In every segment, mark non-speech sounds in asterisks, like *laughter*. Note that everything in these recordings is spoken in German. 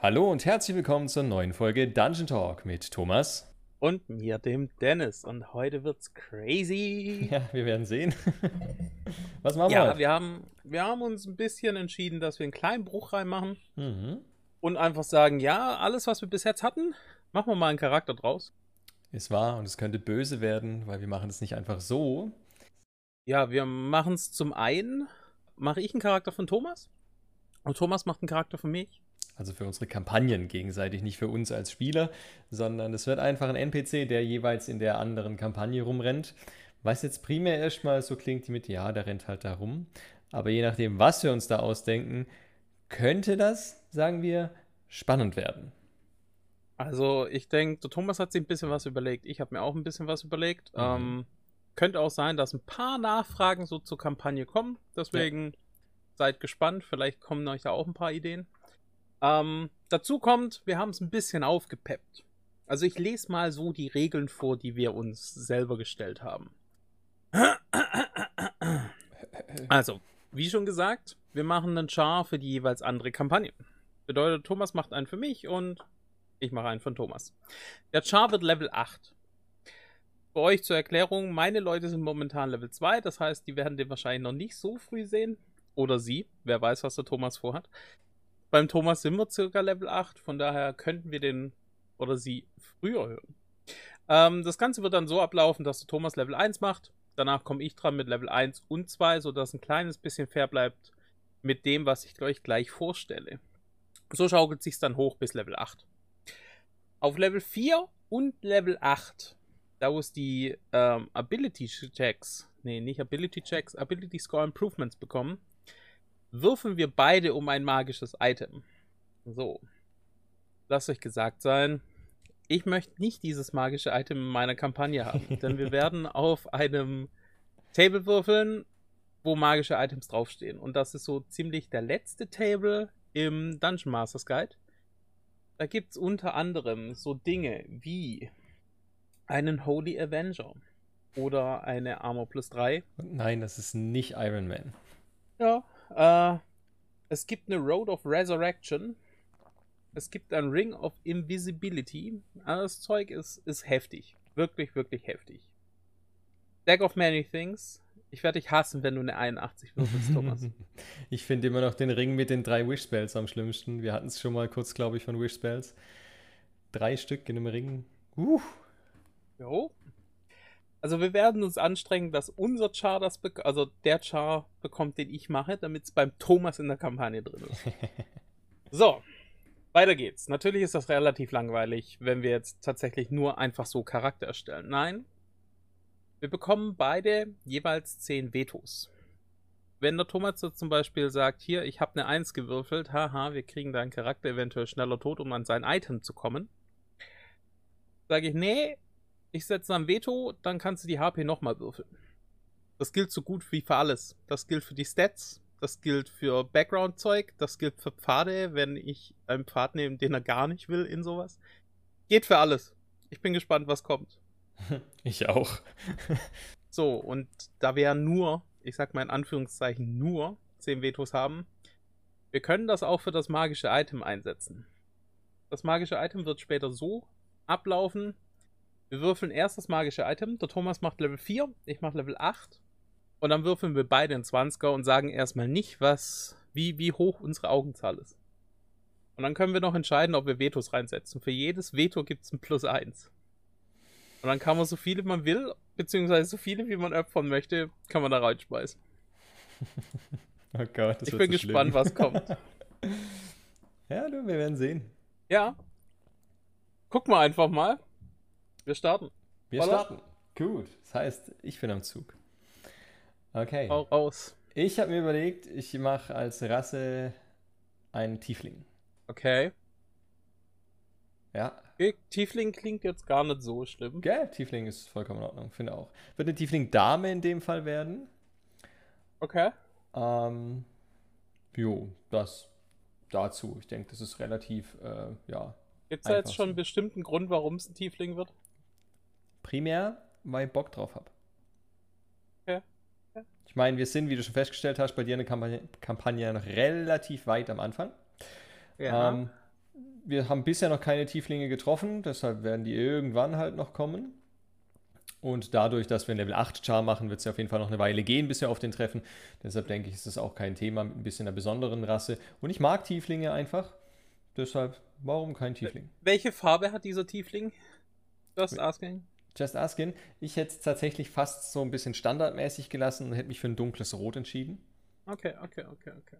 Hallo und herzlich willkommen zur neuen Folge Dungeon Talk mit Thomas. Und mir, dem Dennis. Und heute wird's crazy. *laughs* Ja, wir werden sehen. *laughs* Was machen ja, wir heute? wir haben, wir haben uns ein bisschen entschieden, dass wir einen kleinen Bruch reinmachen Mhm. und einfach sagen, ja, alles, was wir bis jetzt hatten, machen wir mal einen Charakter draus. Ist wahr und es könnte böse werden, weil wir machen es nicht einfach so. Ja, wir machen es zum einen, mache ich einen Charakter von Thomas und Thomas macht einen Charakter von mich. Also für unsere Kampagnen gegenseitig, nicht für uns als Spieler, sondern es wird einfach ein NPC, der jeweils in der anderen Kampagne rumrennt. Was jetzt primär erstmal so klingt mit, ja, der rennt halt da rum. Aber je nachdem, was wir uns da ausdenken, könnte das, sagen wir, spannend werden. Also ich denke, der Thomas hat sich ein bisschen was überlegt. Ich habe mir auch ein bisschen was überlegt. Mhm. Ähm, könnte auch sein, dass ein paar Nachfragen so zur Kampagne kommen. Deswegen seid gespannt. Vielleicht kommen euch da auch ein paar Ideen. Ähm, dazu kommt, wir haben es ein bisschen aufgepeppt. Also ich lese mal so die Regeln vor, die wir uns selber gestellt haben. *coughs* Also, wie schon gesagt, wir machen einen Char für die jeweils andere Kampagne. Bedeutet, Thomas macht einen für mich und ich mache einen von Thomas. Der Char wird Level 8. Für euch zur Erklärung, meine Leute sind momentan Level 2, das heißt, die werden den wahrscheinlich noch nicht so früh sehen. Oder sie, wer weiß, was der Thomas vorhat. Beim Thomas sind wir circa Level 8, von daher könnten wir den oder sie früher hören. Ähm, das Ganze wird dann so ablaufen, dass der Thomas Level 1 macht. Danach komme ich dran mit Level 1 und 2, sodass ein kleines bisschen fair bleibt mit dem, was ich euch gleich vorstelle. So schaukelt sich dann hoch bis Level 8. Auf Level 4 und Level 8, da wo es die ähm, Ability Checks, nee, nicht Ability Checks, Ability Score Improvements bekommen, würfeln wir beide um ein magisches Item. So. Lasst euch gesagt sein, ich möchte nicht dieses magische Item in meiner Kampagne haben, *laughs* denn wir werden auf einem Table würfeln, wo magische Items draufstehen. Und das ist so ziemlich der letzte Table im Dungeon Masters Guide. Da gibt es unter anderem so Dinge wie einen Holy Avenger oder eine Armor plus 3. Und nein, das ist nicht Iron Man. Ja, äh, es gibt eine Road of Resurrection. Es gibt ein Ring of Invisibility. Also das Zeug ist, ist heftig. Wirklich, wirklich heftig. Deck of Many Things. Ich werde dich hassen, wenn du eine 81 würfelst, Thomas. *laughs* ich finde immer noch den Ring mit den drei Wish-Spells am schlimmsten. Wir hatten es schon mal kurz, glaube ich, von Wish-Spells. Drei Stück in einem Ring. Uh. Jo. Also wir werden uns anstrengen, dass unser Char das bek also der Char bekommt, den ich mache, damit es beim Thomas in der Kampagne drin ist. *laughs* so, weiter geht's. Natürlich ist das relativ langweilig, wenn wir jetzt tatsächlich nur einfach so Charakter erstellen. Nein, wir bekommen beide jeweils 10 Vetos. Wenn der Thomas jetzt zum Beispiel sagt, hier, ich habe eine 1 gewürfelt, haha, wir kriegen deinen Charakter eventuell schneller tot, um an sein Item zu kommen, sage ich, nee, ich setze ein Veto, dann kannst du die HP nochmal würfeln. Das gilt so gut wie für alles. Das gilt für die Stats, das gilt für Background-Zeug, das gilt für Pfade, wenn ich einen Pfad nehme, den er gar nicht will in sowas. Geht für alles. Ich bin gespannt, was kommt. *laughs* Ich auch. *laughs* So, und da wir ja nur, ich sag mal in Anführungszeichen nur 10 Vetos haben, wir können das auch für das magische Item einsetzen. Das magische Item wird später so ablaufen. Wir würfeln erst das magische Item. Der Thomas macht Level 4, ich mache Level 8. Und dann würfeln wir beide in 20er und sagen erstmal nicht, was, wie, wie hoch unsere Augenzahl ist. Und dann können wir noch entscheiden, ob wir Vetos reinsetzen. Für jedes Veto gibt es ein Plus 1. Und dann kann man so viele man will, beziehungsweise so viele wie man opfern möchte, kann man da reinschmeißen. *laughs* Oh Gott, das ich bin so gespannt, schlimm. was kommt. *laughs* Ja, du, wir werden sehen. Ja. Gucken wir einfach mal. Wir starten. Wir Voila. starten. Gut. Das heißt, ich bin am Zug. Okay. Hau raus. Ich habe mir überlegt, ich mache als Rasse einen Tiefling. Okay. Ja, Tiefling klingt jetzt gar nicht so schlimm. gell? Tiefling ist vollkommen in Ordnung, finde auch. Wird eine Tiefling-Dame in dem Fall werden. Okay. Ähm, jo, das dazu. Ich denke, das ist relativ, äh, ja, Gibt es da jetzt schon einen bestimmten Grund, warum es ein Tiefling wird? Primär, weil ich Bock drauf habe. Okay. Okay. Ich meine, wir sind, wie du schon festgestellt hast, bei dir eine Kampagne, Kampagne noch relativ weit am Anfang. Ähm, wir haben bisher noch keine Tieflinge getroffen, deshalb werden die irgendwann halt noch kommen. Und dadurch, dass wir ein Level 8 Char machen, wird es ja auf jeden Fall noch eine Weile gehen, bis wir auf den treffen. Deshalb denke ich, ist das auch kein Thema mit ein bisschen einer besonderen Rasse. Und ich mag Tieflinge einfach. Deshalb, warum kein Tiefling? Welche Farbe hat dieser Tiefling? Just asking. Just asking. Ich hätte es tatsächlich fast so ein bisschen standardmäßig gelassen und hätte mich für ein dunkles Rot entschieden. Okay, okay, okay, okay.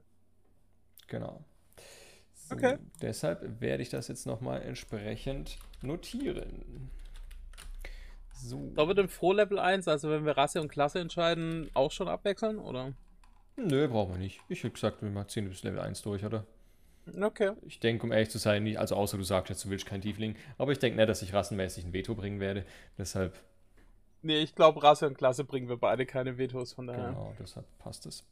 Genau. So, Okay. Deshalb werde ich das jetzt nochmal entsprechend notieren. So. Sollen wir denn vor Level 1, also wenn wir Rasse und Klasse entscheiden, auch schon abwechseln, oder? Nö, brauchen wir nicht. Ich hätte gesagt, wir machen 10 bis Level 1 durch, oder? Okay. Ich denke, um ehrlich zu sein, nicht, also außer du sagst jetzt, du willst kein Tiefling, aber ich denke nicht, dass ich rassenmäßig ein Veto bringen werde. Deshalb, Nee, ich glaube, Rasse und Klasse bringen wir beide keine Vetos, von daher. genau, deshalb passt es.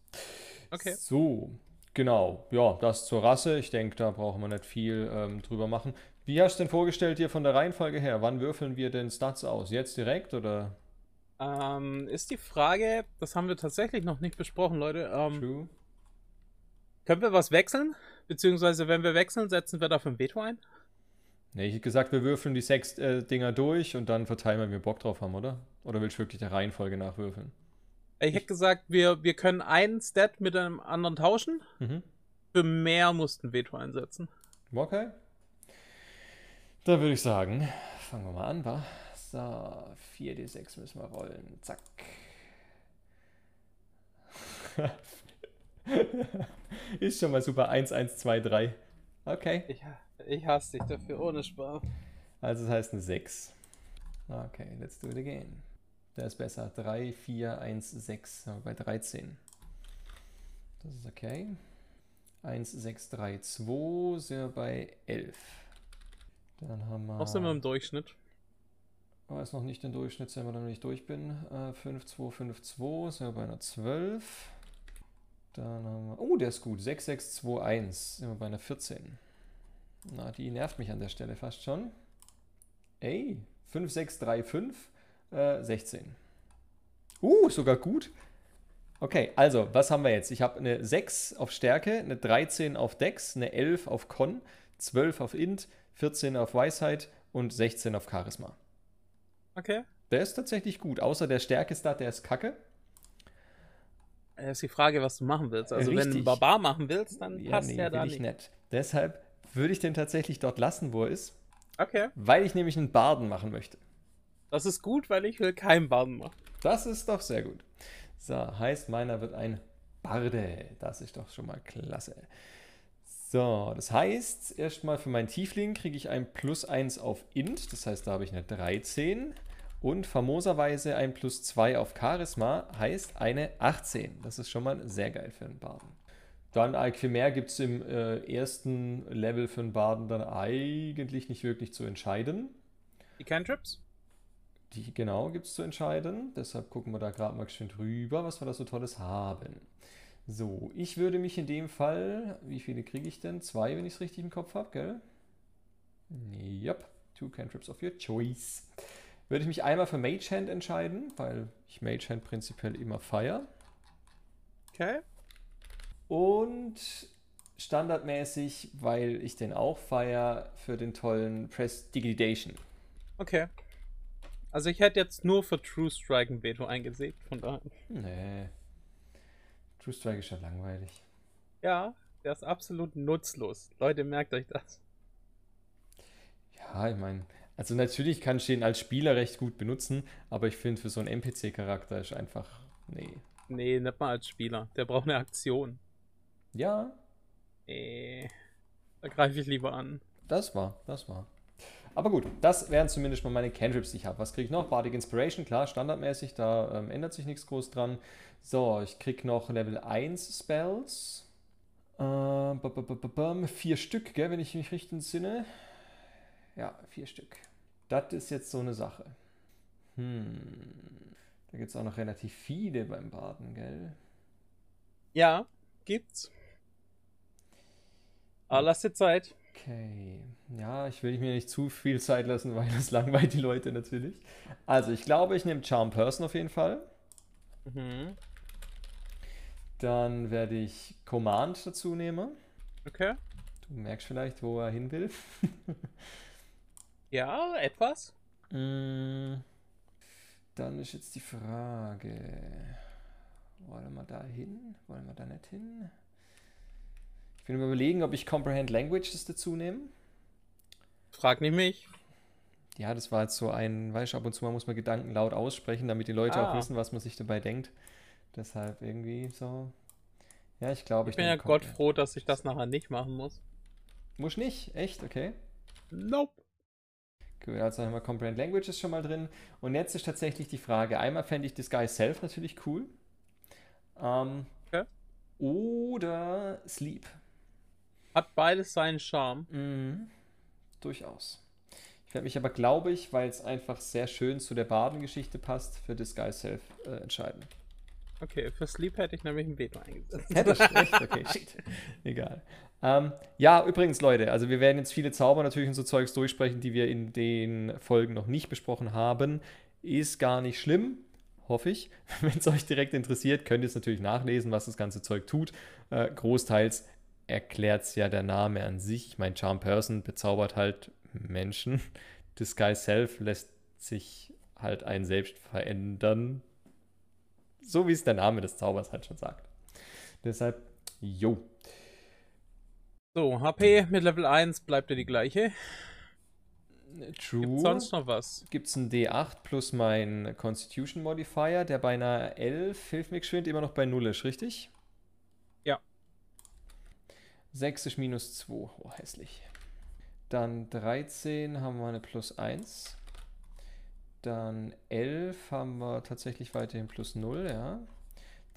Okay. So, genau. Ja, das zur Rasse. Ich denke, da brauchen wir nicht viel ähm, drüber machen. Wie hast du denn vorgestellt dir von der Reihenfolge her? Wann würfeln wir denn Stats aus? Jetzt direkt oder? Ähm, ist die Frage, das haben wir tatsächlich noch nicht besprochen, Leute. Ähm, True. können wir was wechseln? Beziehungsweise, wenn wir wechseln, setzen wir dafür ein Veto ein? Nee, ich hätte gesagt, wir würfeln die sechs äh, Dinger durch und dann verteilen, wenn wir Bock drauf haben, oder? Oder willst du wirklich der Reihenfolge nachwürfeln? Ich hätte gesagt, wir, wir können einen Stat mit einem anderen tauschen. Mhm. Für mehr mussten Veto einsetzen. Okay. Dann würde ich sagen, fangen wir mal an, wa? So, 4d6 müssen wir rollen. Zack. *laughs* *laughs* Ist schon mal super. 1, 1, 2, 3. Okay. Ich, ich hasse dich dafür, ohne Spaß. Also das heißt eine 6. Okay, let's do it again. Der ist besser. 3, 4, 1, 6. Sind wir bei 13. Das ist okay. 1, 6, 3, 2. Sind wir bei 11. Dann haben wir. Was sind wir im Durchschnitt? Aber ist noch nicht den Durchschnitt, wenn wir dann nicht durch bin. Äh, 5, 2, 5, 2. Sind wir bei einer 12. Dann haben wir. Oh, der ist gut. 6, 6, 2, 1. Sind wir bei einer 14. Na, die nervt mich an der Stelle fast schon. Ey, 5, 6, 3, 5, äh, 16. Uh, sogar gut. Okay, also, was haben wir jetzt? Ich habe eine 6 auf Stärke, eine 13 auf Dex, eine 11 auf Con, 12 auf Int, 14 auf Weisheit und 16 auf Charisma. Okay. Der ist tatsächlich gut, außer der Stärke-Stat, der ist kacke. Das ist die Frage, was du machen willst. Also, wenn du Richtig. einen Barbar machen willst, dann Ja, passt nee, der will da ich nicht. nicht. Deshalb würde ich den tatsächlich dort lassen, wo er ist, Okay. weil ich nämlich einen Barden machen möchte. Das ist gut, weil ich will keinen Baden machen. Das ist doch sehr gut. So, heißt, meiner wird ein Barde. Das ist doch schon mal klasse. So, das heißt, erstmal für meinen Tiefling kriege ich ein Plus 1 auf Int. Das heißt, da habe ich eine 13. Und famoserweise ein Plus 2 auf Charisma heißt eine 18. Das ist schon mal sehr geil für einen Barden. Dann Alquimer gibt es im äh, ersten Level für einen Barden dann eigentlich nicht wirklich zu entscheiden. Die Cantrips? Die genau gibt es zu entscheiden. Deshalb gucken wir da gerade mal geschwind rüber, was wir da so Tolles haben. So, ich würde mich in dem Fall, wie viele kriege ich denn? Zwei, wenn ich es richtig im Kopf habe, gell? Yep, two cantrips of your choice. Würde ich mich einmal für Mage Hand entscheiden, weil ich Mage Hand prinzipiell immer feier. Okay. Und standardmäßig, weil ich den auch feier, für den tollen Prestidigitation. Okay. Also, ich hätte jetzt nur für True Strike ein Veto eingesägt, von daher. Nee. True Strike ist schon langweilig. Ja, der ist absolut nutzlos. Leute, merkt euch das. Ja, ich meine, also natürlich kann ich den als Spieler recht gut benutzen, aber ich finde für so einen NPC-Charakter ist einfach, nee. Nee, nicht mal als Spieler. Der braucht eine Aktion. Ja, Nee. Da greife ich lieber an. das war, das war. Aber gut, das wären zumindest mal meine Cantrips, die ich habe. Was kriege ich noch? Bardic Inspiration, klar, standardmäßig, da ähm, ändert sich nichts groß dran. So, ich kriege noch Level 1 Spells. Ähm, vier Stück, gell, wenn ich mich richtig entsinne. Ja, vier Stück. Das ist jetzt so eine Sache. Hm. Da gibt es auch noch relativ viele beim Baden, gell? Ja, gibt's. Aber lass dir Zeit. Okay. Ja, ich will mir nicht zu viel Zeit lassen, weil das langweilt die Leute natürlich. Also, ich glaube, ich nehme Charm Person auf jeden Fall. Mhm. Dann werde ich Command dazu nehmen. Okay. Du merkst vielleicht, wo er hin will. *laughs* ja, etwas. Mm, dann ist jetzt die Frage. Wollen wir da hin? Wollen wir da nicht hin? Ich bin überlegen, ob ich Comprehend Languages dazu nehme. Frag nicht mich. Ja, das war jetzt so ein, weißt du, ab und zu mal muss man Gedanken laut aussprechen, damit die Leute ah. auch wissen, was man sich dabei denkt. Deshalb irgendwie so. Ja, ich glaube, ich, ich bin ja Gott froh, dass ich das nachher nicht machen muss. Muss nicht? Echt? Okay. Nope. Gut, also haben wir Comprehend Languages schon mal drin. Und jetzt ist tatsächlich die Frage: einmal fände ich Disguise Self natürlich cool. Ähm, okay. Oder Sleep. Hat beides seinen Charme. Mhm. Durchaus. Ich werde mich aber, glaube ich, weil es einfach sehr schön zu der Badengeschichte passt, für Disguise Self äh, entscheiden. Okay, für Sleep hätte ich nämlich ein Veto eingesetzt. Hätte ich *laughs* echt? Okay, shit. Egal. Ähm, ja, übrigens, Leute, also wir werden jetzt viele Zauber natürlich und so Zeugs durchsprechen, die wir in den Folgen noch nicht besprochen haben. Ist gar nicht schlimm, hoffe ich. *laughs* Wenn es euch direkt interessiert, könnt ihr es natürlich nachlesen, was das ganze Zeug tut. Äh, großteils erklärt es ja der Name an sich. Ich meine, Charm Person bezaubert halt Menschen. *laughs* Disguise Self lässt sich halt ein selbst verändern so wie es der Name des Zaubers halt schon sagt. Deshalb, jo. So, HP mit Level 1 bleibt ja die gleiche. True. Gibt sonst noch was? Gibt es ein D8 plus mein Constitution Modifier, der bei einer 11, hilft mir geschwind, immer noch bei 0 ist, richtig? Ja. 6 ist minus 2. Oh, hässlich. Dann 13 haben wir eine plus 1. Dann 11 haben wir tatsächlich weiterhin plus 0, ja.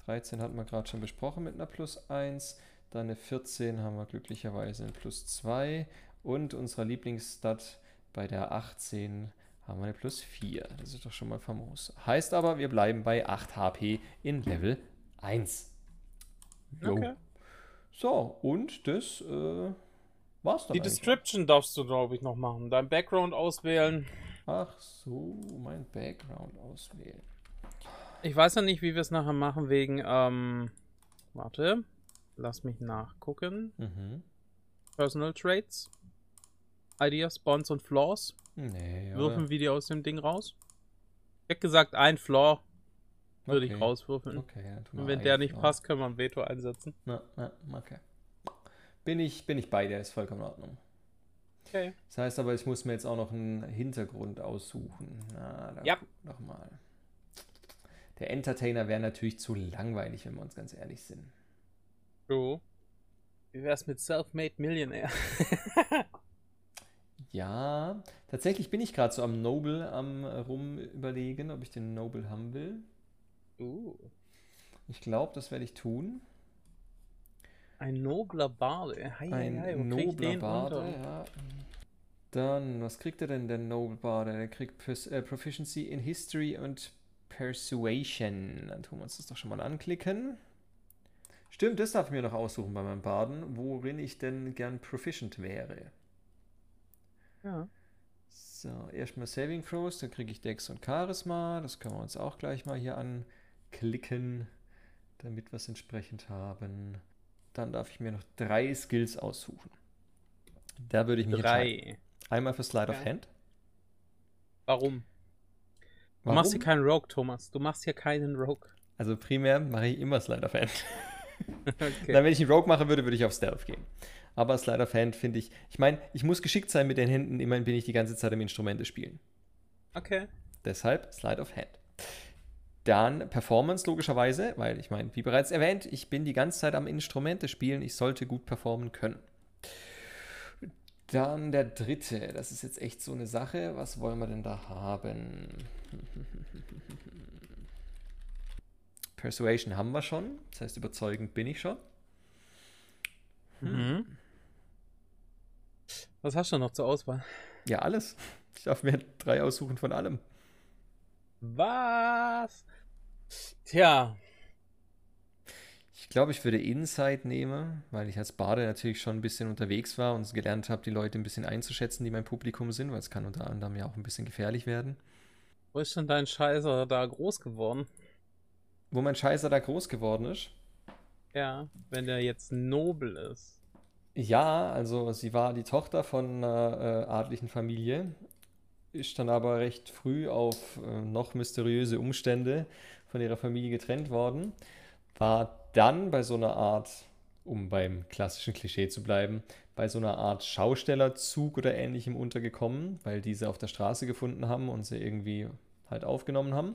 13 hatten wir gerade schon besprochen mit einer plus 1. Dann eine 14 haben wir glücklicherweise ein plus 2. Und unserer Lieblingsstat bei der 18 haben wir eine plus 4. Das ist doch schon mal famos. Heißt aber, wir bleiben bei 8 HP in Level 1. Jo. Okay. So, und das äh, war's dann. Die Description darfst du, glaube ich, noch machen. Dein Background auswählen. Ach so, mein Background auswählen. Ich weiß ja nicht, wie wir es nachher machen, wegen, ähm, warte, lass mich nachgucken. Mhm. Personal Traits, Ideas, Bonds und Flaws. Nee, Würfeln wir die aus dem Ding raus? Ich hätte gesagt, ein Flaw würde okay. ich rauswürfeln. Okay, und wenn der nicht Flaw. passt, können wir ein Veto einsetzen. Na, na, okay. Bin ich, bin ich bei dir, ist vollkommen in Ordnung. Okay. Das heißt aber, ich muss mir jetzt auch noch einen Hintergrund aussuchen. Na, ja. Noch mal. Der Entertainer wäre natürlich zu langweilig, wenn wir uns ganz ehrlich sind. So. Wie wär's mit Self-Made Millionaire? *laughs* ja, tatsächlich bin ich gerade so am Noble am rum überlegen, ob ich den Noble haben will. Uh. Ich glaube, das werde ich tun. Ein nobler Barde. Hei, ein hei, nobler Barde, ja. Dann, was kriegt er denn, der Noble Barde? Der kriegt Pers äh, Proficiency in History und Persuasion. Dann tun wir uns das doch schon mal anklicken. Stimmt, das darf ich mir noch aussuchen bei meinem Baden, worin ich denn gern proficient wäre. Ja. So, erstmal Saving Throws, dann kriege ich Dex und Charisma. Das können wir uns auch gleich mal hier anklicken, damit wir es entsprechend haben. Dann darf ich mir noch drei Skills aussuchen. Da würde ich mich drei. entscheiden. Einmal für Slide of Hand. Warum? Du Warum? machst hier keinen Rogue, Thomas. Du machst hier keinen Rogue. Also primär mache ich immer Slide of Hand. *laughs* okay. Dann, wenn ich einen Rogue machen würde, würde ich auf Stealth gehen. Aber Slide of Hand finde ich. Ich meine, ich muss geschickt sein mit den Händen, immerhin bin ich die ganze Zeit im Instrumente spielen. Okay. Deshalb Slide of Hand. Dann Performance logischerweise, weil ich meine, wie bereits erwähnt, ich bin die ganze Zeit am Instrumente spielen, ich sollte gut performen können. Dann der dritte, das ist jetzt echt so eine Sache, was wollen wir denn da haben? *laughs* Persuasion haben wir schon, das heißt überzeugend bin ich schon. Mhm. Was hast du noch zur Auswahl? Ja, alles. Ich darf mir drei aussuchen von allem. Was? Tja. Ich glaube, ich würde Insight nehmen, weil ich als Bade natürlich schon ein bisschen unterwegs war und gelernt habe, die Leute ein bisschen einzuschätzen, die mein Publikum sind, weil es kann unter anderem ja auch ein bisschen gefährlich werden. Wo ist denn dein Scheißer da groß geworden? Wo mein Scheißer da groß geworden ist? Ja, wenn der jetzt nobel ist. Ja, also sie war die Tochter von einer äh, adligen Familie, ist dann aber recht früh auf äh, noch mysteriöse Umstände von ihrer Familie getrennt worden, war dann bei so einer Art, um beim klassischen Klischee zu bleiben, bei so einer Art Schaustellerzug oder ähnlichem untergekommen, weil diese auf der Straße gefunden haben und sie irgendwie halt aufgenommen haben.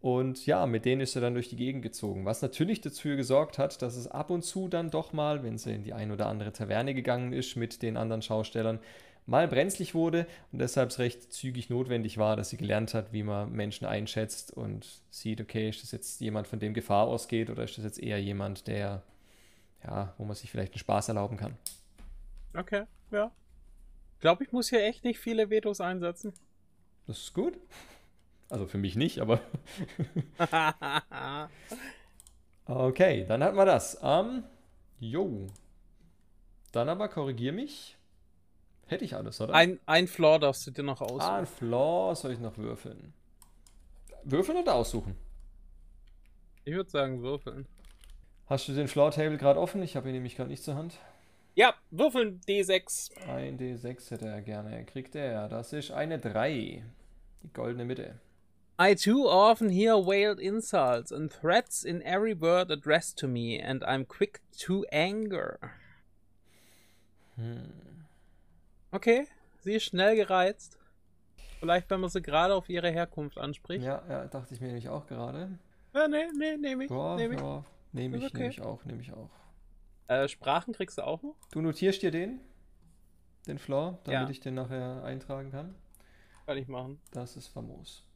Und ja, mit denen ist er dann durch die Gegend gezogen, was natürlich dazu gesorgt hat, dass es ab und zu dann doch mal, wenn sie in die ein oder andere Taverne gegangen ist mit den anderen Schaustellern, mal brenzlig wurde und deshalb es recht zügig notwendig war, dass sie gelernt hat, wie man Menschen einschätzt und sieht, okay, ist das jetzt jemand, von dem Gefahr ausgeht oder ist das jetzt eher jemand, der, ja, wo man sich vielleicht einen Spaß erlauben kann. Okay, ja. Ich glaube, ich muss hier echt nicht viele Vetos einsetzen. Das ist gut. Also für mich nicht, aber. *laughs* okay, dann hatten wir das. Ähm, jo. Dann aber korrigier mich. Hätte ich alles, oder? Ein, ein Floor darfst du dir noch aussuchen. Ah, ein Floor soll ich noch würfeln. Würfeln oder aussuchen? Ich würde sagen würfeln. Hast du den Floor Table gerade offen? Ich habe ihn nämlich gerade nicht zur Hand. Ja, würfeln D6. Ein D6 hätte er gerne. Kriegt er. Das ist eine 3. Die goldene Mitte. I too often hear veiled insults and threats in every word addressed to me, and I'm quick to anger. Hm. Okay, sie ist schnell gereizt. Vielleicht, wenn man sie gerade auf ihre Herkunft anspricht. Ja, ja, dachte ich mir nämlich auch gerade. Ja, nee, nee, nehme ich. Boah, nehme ich. Nehme ich, okay. nehme ich auch, nehme ich auch. Äh, Sprachen kriegst du auch noch? Du notierst dir den? Den Floor, damit ja. ich den nachher eintragen kann? Kann ich machen. Das ist famos.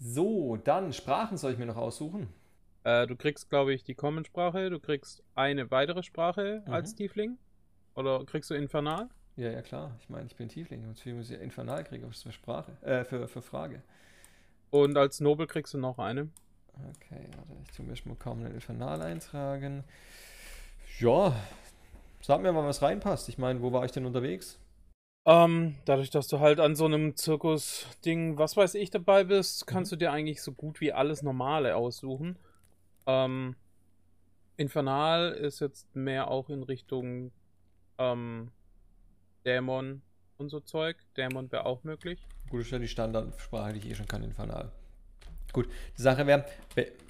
So, dann Sprachen soll ich mir noch aussuchen. Äh, du kriegst, glaube ich, die Common-Sprache. Du kriegst eine weitere Sprache mhm. als Tiefling. Oder kriegst du Infernal? Ja, ja, klar. Ich meine, ich bin Tiefling. Und deswegen muss ich ja Infernal kriegen, aber für Sprache. Äh, für, für Frage. Und als Nobel kriegst du noch eine. Okay, warte. Ich tue mir schon mal kaum einen Infernal eintragen. Ja, sag mir mal, was reinpasst. Ich meine, wo war ich denn unterwegs? Ähm, dadurch, dass du halt an so einem Zirkus-Ding, was weiß ich, dabei bist, kannst mhm. du dir eigentlich so gut wie alles Normale aussuchen. Ähm, Infernal ist jetzt mehr auch in Richtung ähm, Dämon und so Zeug. Dämon wäre auch möglich. Gut, ist ja die Standardsprache, die ich eh schon kann, Infernal. Gut, die Sache wäre,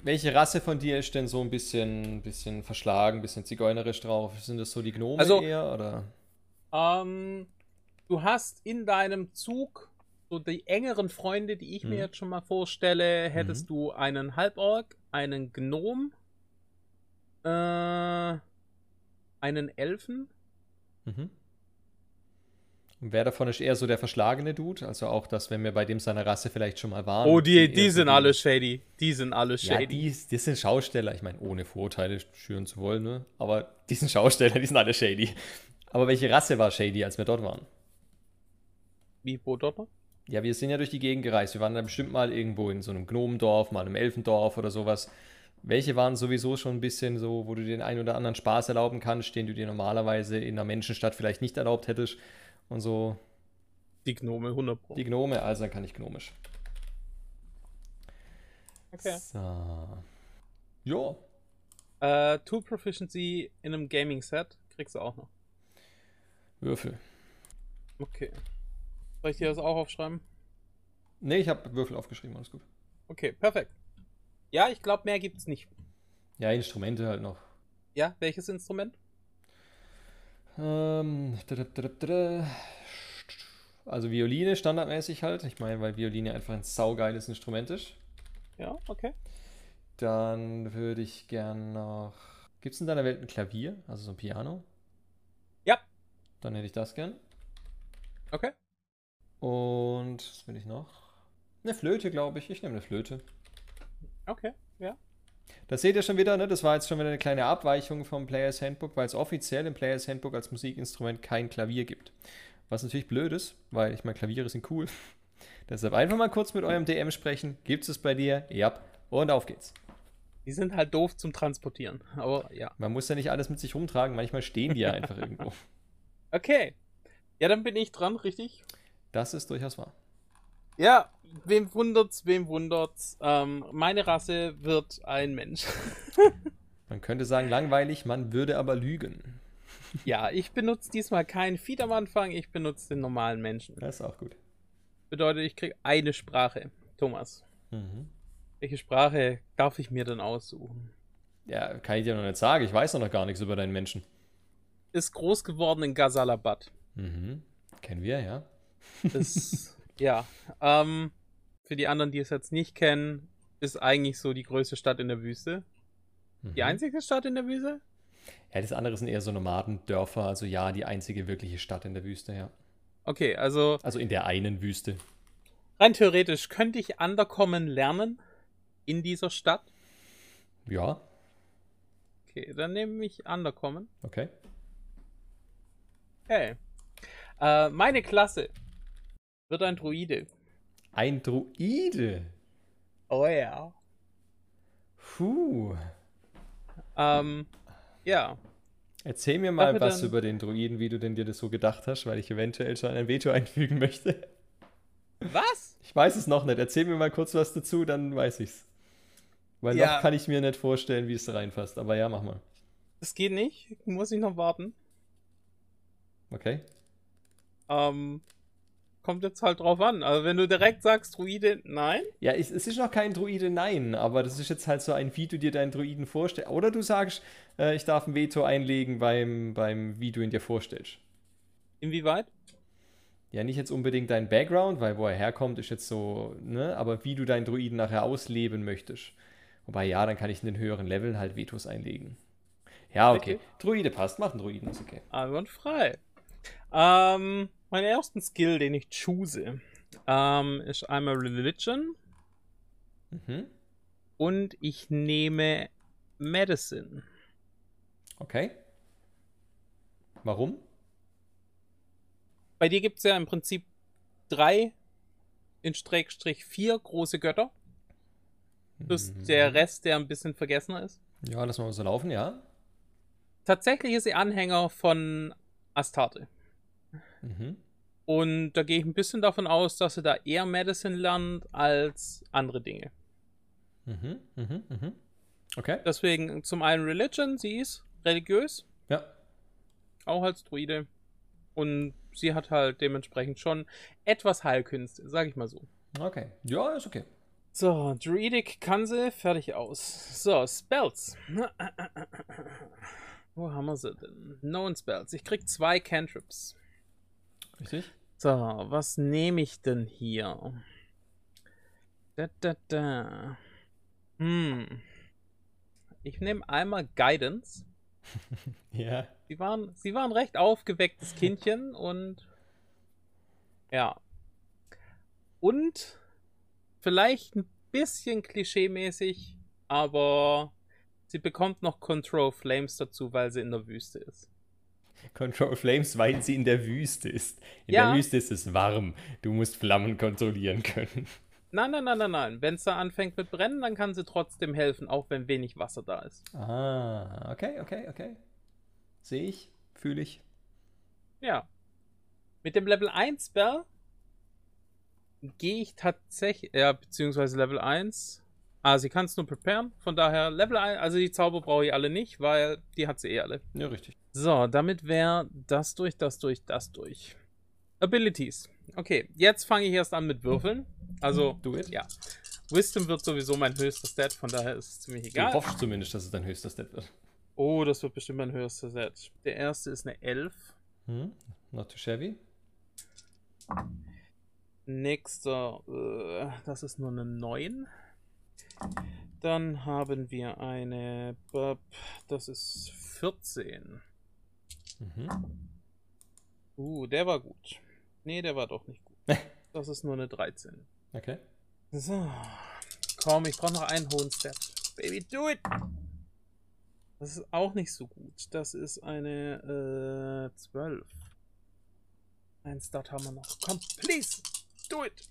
welche Rasse von dir ist denn so ein bisschen, bisschen verschlagen, ein bisschen zigeunerisch drauf? Sind das so die Gnome also, eher, oder? Ähm, du hast in deinem Zug so die engeren Freunde, die ich mhm. mir jetzt schon mal vorstelle, hättest mhm. du einen Halborg, einen Gnom, äh, einen Elfen. Mhm. Und wer davon ist eher so der verschlagene Dude? Also auch das, wenn wir bei dem seiner Rasse vielleicht schon mal waren. Oh, die, die sind so alle shady. Die sind alle shady. Ja, die, die sind Schausteller. Ich meine, ohne Vorurteile schüren zu wollen, ne? Aber die sind Schausteller, die sind alle shady. Aber welche Rasse war shady, als wir dort waren? Wie, wo dort noch? Ja, wir sind ja durch die Gegend gereist. Wir waren dann bestimmt mal irgendwo in so einem Gnomendorf, mal im Elfendorf oder sowas. Welche waren sowieso schon ein bisschen so, wo du den einen oder anderen Spaß erlauben kannst, den du dir normalerweise in einer Menschenstadt vielleicht nicht erlaubt hättest? Und so. Die Gnome, 100 Pro. Die Gnome, also dann kann ich gnomisch. Okay. So. Jo. Äh, Tool Proficiency in einem Gaming-Set kriegst du auch noch. Würfel. Okay. Soll ich dir das auch aufschreiben? Nee, ich habe Würfel aufgeschrieben, alles gut. Okay, perfekt. Ja, ich glaube, mehr gibt's nicht. Ja, Instrumente halt noch. Ja, welches Instrument? Ähm, also Violine standardmäßig halt. Ich meine, weil Violine einfach ein saugeiles Instrument ist. Ja, okay. Dann würde ich gern noch. Gibt es in deiner Welt ein Klavier? Also so ein Piano? Ja. Dann hätte ich das gern. Okay. Und was will ich noch? Eine Flöte, glaube ich. Ich nehme eine Flöte. Okay, ja. Das seht ihr schon wieder, ne? Das war jetzt schon wieder eine kleine Abweichung vom Players Handbook, weil es offiziell im Players Handbook als Musikinstrument kein Klavier gibt. Was natürlich blöd ist, weil ich meine, Klaviere sind cool. *laughs* Deshalb einfach mal kurz mit eurem DM sprechen. Gibt es bei dir? Ja. Und auf geht's. Die sind halt doof zum Transportieren, aber ja. Man muss ja nicht alles mit sich rumtragen, manchmal stehen die ja einfach irgendwo. *laughs* Okay. Ja, dann bin ich dran, richtig? Das ist durchaus wahr. Ja, wem wundert's, wem wundert's. Ähm, meine Rasse wird ein Mensch. *laughs* man könnte sagen, langweilig, man würde aber lügen. *laughs* Ja, ich benutze diesmal keinen Feed am Anfang, ich benutze den normalen Menschen. Das ist auch gut. Bedeutet, ich kriege eine Sprache. Thomas, Mhm. welche Sprache darf ich mir denn aussuchen? Ja, kann ich dir noch nicht sagen. Ich weiß noch gar nichts über deinen Menschen. Ist groß geworden in Gazalabad. Mhm. Kennen wir, ja. Ist, *laughs* ja, ähm, für die anderen, die es jetzt nicht kennen, ist eigentlich so die größte Stadt in der Wüste. Die Mhm. einzige Stadt in der Wüste? Ja, das andere sind eher so Nomadendörfer. Also ja, die einzige wirkliche Stadt in der Wüste, ja. Okay, also Also in der einen Wüste. rein theoretisch könnte ich Underkommen lernen in dieser Stadt. Ja, Okay, dann nehme ich Underkommen. okay. Okay. Äh, meine Klasse wird ein Druide. Ein Druide. Oh ja. Puh. Ähm, ja. Erzähl mir mal was über den Druiden, wie du denn dir das so gedacht hast, weil ich eventuell schon ein Veto *laughs* einfügen möchte. Was? Ich weiß es noch nicht. Erzähl mir mal kurz was dazu, dann weiß ich's. Weil Ja. noch kann ich mir nicht vorstellen, wie es reinfasst. Aber ja, mach mal. Das geht nicht. Muss ich noch warten. Okay? Ähm, kommt jetzt halt drauf an. Also wenn du direkt sagst, Druide, nein. Ja, es, es ist noch kein Druide, nein, aber das ist jetzt halt so ein, wie du dir deinen Druiden vorstellst. Oder du sagst, äh, ich darf ein Veto einlegen beim, beim, wie du ihn dir vorstellst. Inwieweit? Ja, nicht jetzt unbedingt dein Background, weil wo er herkommt, ist jetzt so, ne, aber wie du deinen Druiden nachher ausleben möchtest. Wobei, ja, dann kann ich in den höheren Leveln halt Vetos einlegen. Ja, okay. Okay. Druide passt, mach einen Druiden, ist okay. Einwandfrei. Ähm, meinen ersten Skill, den ich choose, ähm, ist einmal Religion Mhm. und ich nehme Medicine. Okay. Warum? Bei dir gibt es ja im Prinzip drei in Streckstrich vier große Götter. Plus Mhm. der Rest, der ein bisschen vergessener ist. Ja, lass mal so laufen, ja. Tatsächlich ist sie Anhänger von Astarte. Mhm. Und da gehe ich ein bisschen davon aus, dass sie da eher Medicine lernt als andere Dinge. Mhm. Mhm. Mhm. Okay. Deswegen zum einen Religion, sie ist religiös, Ja. auch als Druide. Und sie hat halt dementsprechend schon etwas Heilkünste, sag ich mal so. Okay. Ja, ist okay. So, Druidic kann sie, fertig aus. So, Spells. Wo haben wir sie denn? Known Spells. Ich krieg zwei Cantrips. Richtig? So, was nehme ich denn hier? Da, da, da. Hm. Ich nehme einmal Guidance. *laughs* Ja. Sie waren, sie waren recht aufgewecktes Kindchen und ja. Und vielleicht ein bisschen klischeemäßig, aber sie bekommt noch Control Flames dazu, weil sie in der Wüste ist. Control Flames, weil sie in der Wüste ist. In Ja. der Wüste ist es warm. Du musst Flammen kontrollieren können. Nein, nein, nein, nein, nein. Wenn es da anfängt mit Brennen, dann kann sie trotzdem helfen, auch wenn wenig Wasser da ist. Ah, okay, okay, okay. Sehe ich, fühle ich. Ja. Mit dem Level 1 Spell gehe ich tatsächlich, ja, beziehungsweise Level 1. Ah, sie kann es nur preparen. Von daher Level 1, also die Zauber brauche ich alle nicht, weil die hat sie eh alle. Ja, richtig. So, damit wäre das durch, das durch, das durch. Abilities. Okay, jetzt fange ich erst an mit Würfeln. Also, Do it. ja. Wisdom wird sowieso mein höchster Stat, von daher ist es ziemlich Du egal. hoffst zumindest, dass es dein höchster Stat wird. Oh, das wird bestimmt mein höchster Stat. Der erste ist eine 11. Hm? Not too shabby. Nächster, äh, das ist nur eine 9. Dann haben wir eine, das ist 14. Mhm. Uh, der war gut. Nee, der war doch nicht gut. Das ist nur eine 13. Okay. So. Komm, ich brauche noch einen hohen Step. Baby, do it! Das ist auch nicht so gut. Das ist eine äh, 12. Ein Start haben wir noch. Komm, please! Do it!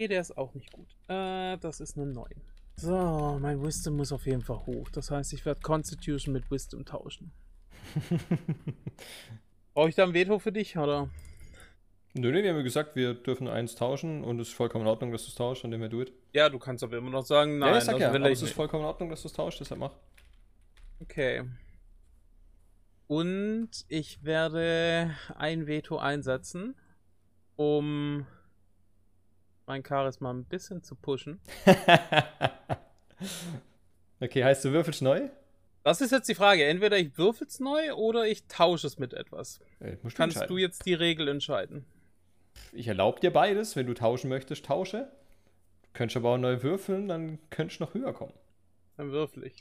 Okay, der ist auch nicht gut. Äh, das ist eine 9. So, mein Wisdom muss auf jeden Fall hoch. Das heißt, ich werde Constitution mit Wisdom tauschen. *laughs* Brauche ich da ein Veto für dich, oder? Nö, nee, wir haben ja gesagt, wir dürfen eins tauschen und es ist vollkommen in Ordnung, dass du es tauschst, von dem her do it. Ja, du kannst aber immer noch sagen, nein, ja, ich sag das ja, aber es ist vollkommen in Ordnung, dass du es tauschst, deshalb mach. Okay. Und ich werde ein Veto einsetzen, um mein Charisma ein bisschen zu pushen. *laughs* okay, heißt du würfelst neu? Das ist jetzt die Frage. Entweder ich würfel's neu oder ich tausche es mit etwas. Musst du Kannst du jetzt die Regel entscheiden? Ich erlaube dir beides. Wenn du tauschen möchtest, tausche. Du könntest aber auch neu würfeln, dann könntest du noch höher kommen. Dann würfel ich.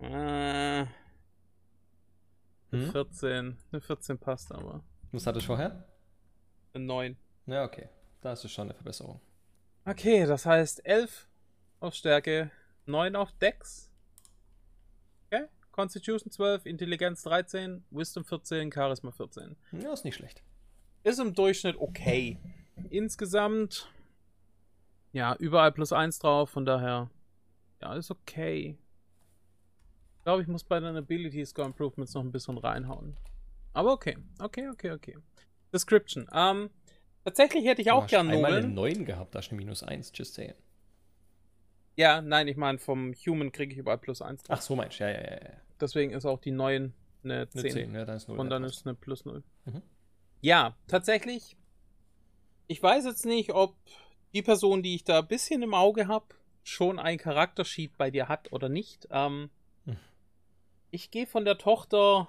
Äh, Hm? 14. Eine 14 passt aber. Was hattest du vorher? 9. Ja, okay. Das ist schon eine Verbesserung. Okay, das heißt 11 auf Stärke, 9 auf Dex. Okay. Constitution 12, Intelligenz 13, Wisdom 14, Charisma 14. Ja, ist nicht schlecht. Ist im Durchschnitt okay. Insgesamt, ja, überall plus 1 drauf, von daher, ja, ist okay. Ich glaube, ich muss bei den Ability Score Improvements noch ein bisschen reinhauen. Aber okay, okay, okay, okay. Description. Ähm, tatsächlich hätte ich auch hast gern einmal eine Nobeln. 9 gehabt, da ist eine minus 1, just saying. Ja, nein, ich meine, vom Human kriege ich überall plus 1 drauf. Ach, so meinst du, ja, ja, ja. ja. Deswegen ist auch die 9 eine Eine 10. 10, ja, dann ist 0. Und dann ist es eine plus 0. Mhm. Ja, tatsächlich. Ich weiß jetzt nicht, ob die Person, die ich da ein bisschen im Auge habe, schon ein Charaktersheet bei dir hat oder nicht. Ähm, Hm. Ich gehe von der Tochter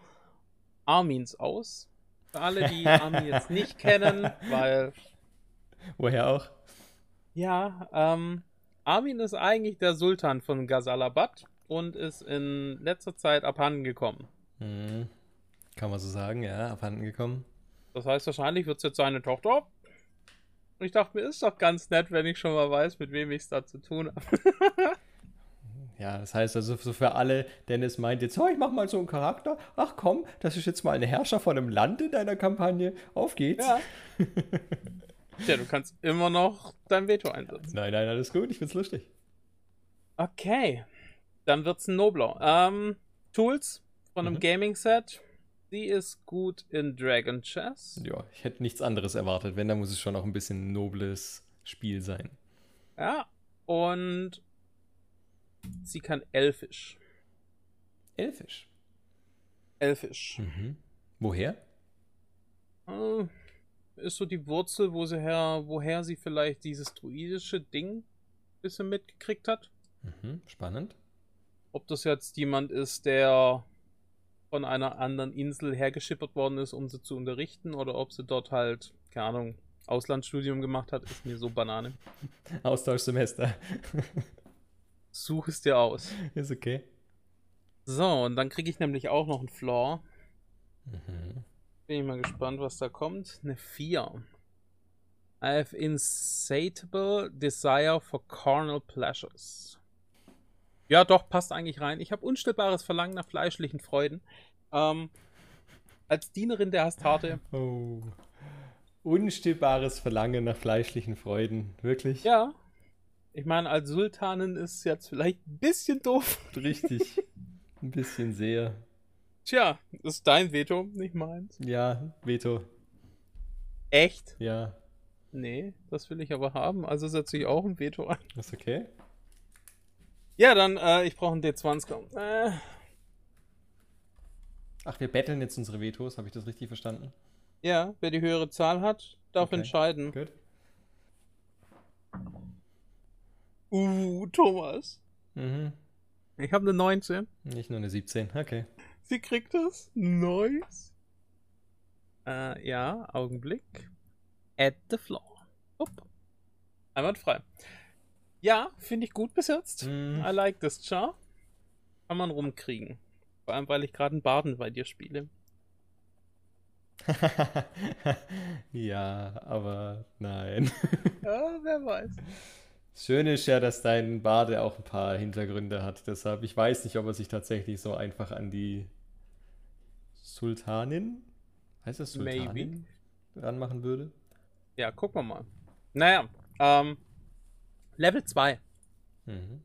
Armins aus. Für alle, die *laughs* Armin jetzt nicht kennen, weil, Woher auch? ja, ähm, Armin ist eigentlich der Sultan von Ghazalabad und ist in letzter Zeit abhanden gekommen. Mhm. Kann man so sagen, ja, abhanden gekommen. Das heißt, wahrscheinlich wird es jetzt seine Tochter. Und ich dachte mir, ist doch ganz nett, wenn ich schon mal weiß, mit wem ich es da zu tun habe. *laughs* Ja, das heißt also so für alle, Dennis meint jetzt, oh, ich mach mal so einen Charakter. Ach komm, das ist jetzt mal ein Herrscher von einem Land in deiner Kampagne. Auf geht's. Ja. *laughs* Tja, du kannst immer noch dein Veto einsetzen. Nein, nein, alles gut, ich find's lustig. Okay. Dann wird's ein Nobler. Ähm, Tools von einem Mhm. Gaming-Set. Sie ist gut in Dragon Chess. Ja, ich hätte nichts anderes erwartet. Wenn, dann muss es schon auch ein bisschen ein nobles Spiel sein. Ja. Und sie kann Elfisch. Elfisch. Elfisch. Mhm. Woher? Äh, ist so die Wurzel, wo sie her, woher sie vielleicht dieses druidische Ding ein bisschen mitgekriegt hat. Mhm. Spannend. Ob das jetzt jemand ist, der von einer anderen Insel hergeschippert worden ist, um sie zu unterrichten, oder ob sie dort halt, keine Ahnung, Auslandsstudium gemacht hat, ist mir so Banane. *laughs* Austauschsemester. Such es dir aus. Ist okay. So, und dann kriege ich nämlich auch noch einen Floor. Mhm. Bin ich mal gespannt, was da kommt. Eine 4. I have insatiable desire for carnal pleasures. Ja, doch, passt eigentlich rein. Ich habe unstillbares Verlangen nach fleischlichen Freuden. Ähm, als Dienerin der Hastarte. Oh. Unstillbares Verlangen nach fleischlichen Freuden. Wirklich? Ja. Ich meine, als Sultanin ist es jetzt vielleicht ein bisschen doof. Richtig. ein bisschen sehr. Tja, das ist dein Veto, nicht meins. Ja, Veto. Echt? Ja, Nee, das will ich aber haben. Also setze ich auch ein Veto ein. ist okay. Ja, dann, äh, ich brauche einen D20. Äh, Ach, wir betteln jetzt unsere Vetos. Habe ich das richtig verstanden? ja, wer die höhere Zahl hat, darf Okay. entscheiden. Gut. Uh, Thomas. Mhm. Ich habe eine 19. Nicht nur eine 17. Okay. Sie kriegt das. Nice. Äh, ja, Augenblick. At the floor. Upp. Einwandfrei. Ja, finde ich gut bis jetzt. Mhm. I like this char. Kann man rumkriegen. Vor allem, weil ich gerade einen Baden bei dir spiele. *laughs* ja, aber nein. Ja, wer weiß. *laughs* Schön ist ja, dass dein Bade auch ein paar Hintergründe hat. Deshalb, ich weiß nicht, ob er sich tatsächlich so einfach an die Sultanin, heißt das Sultanin, ranmachen würde. Ja, gucken wir mal. Naja, ähm, Level 2. Mhm.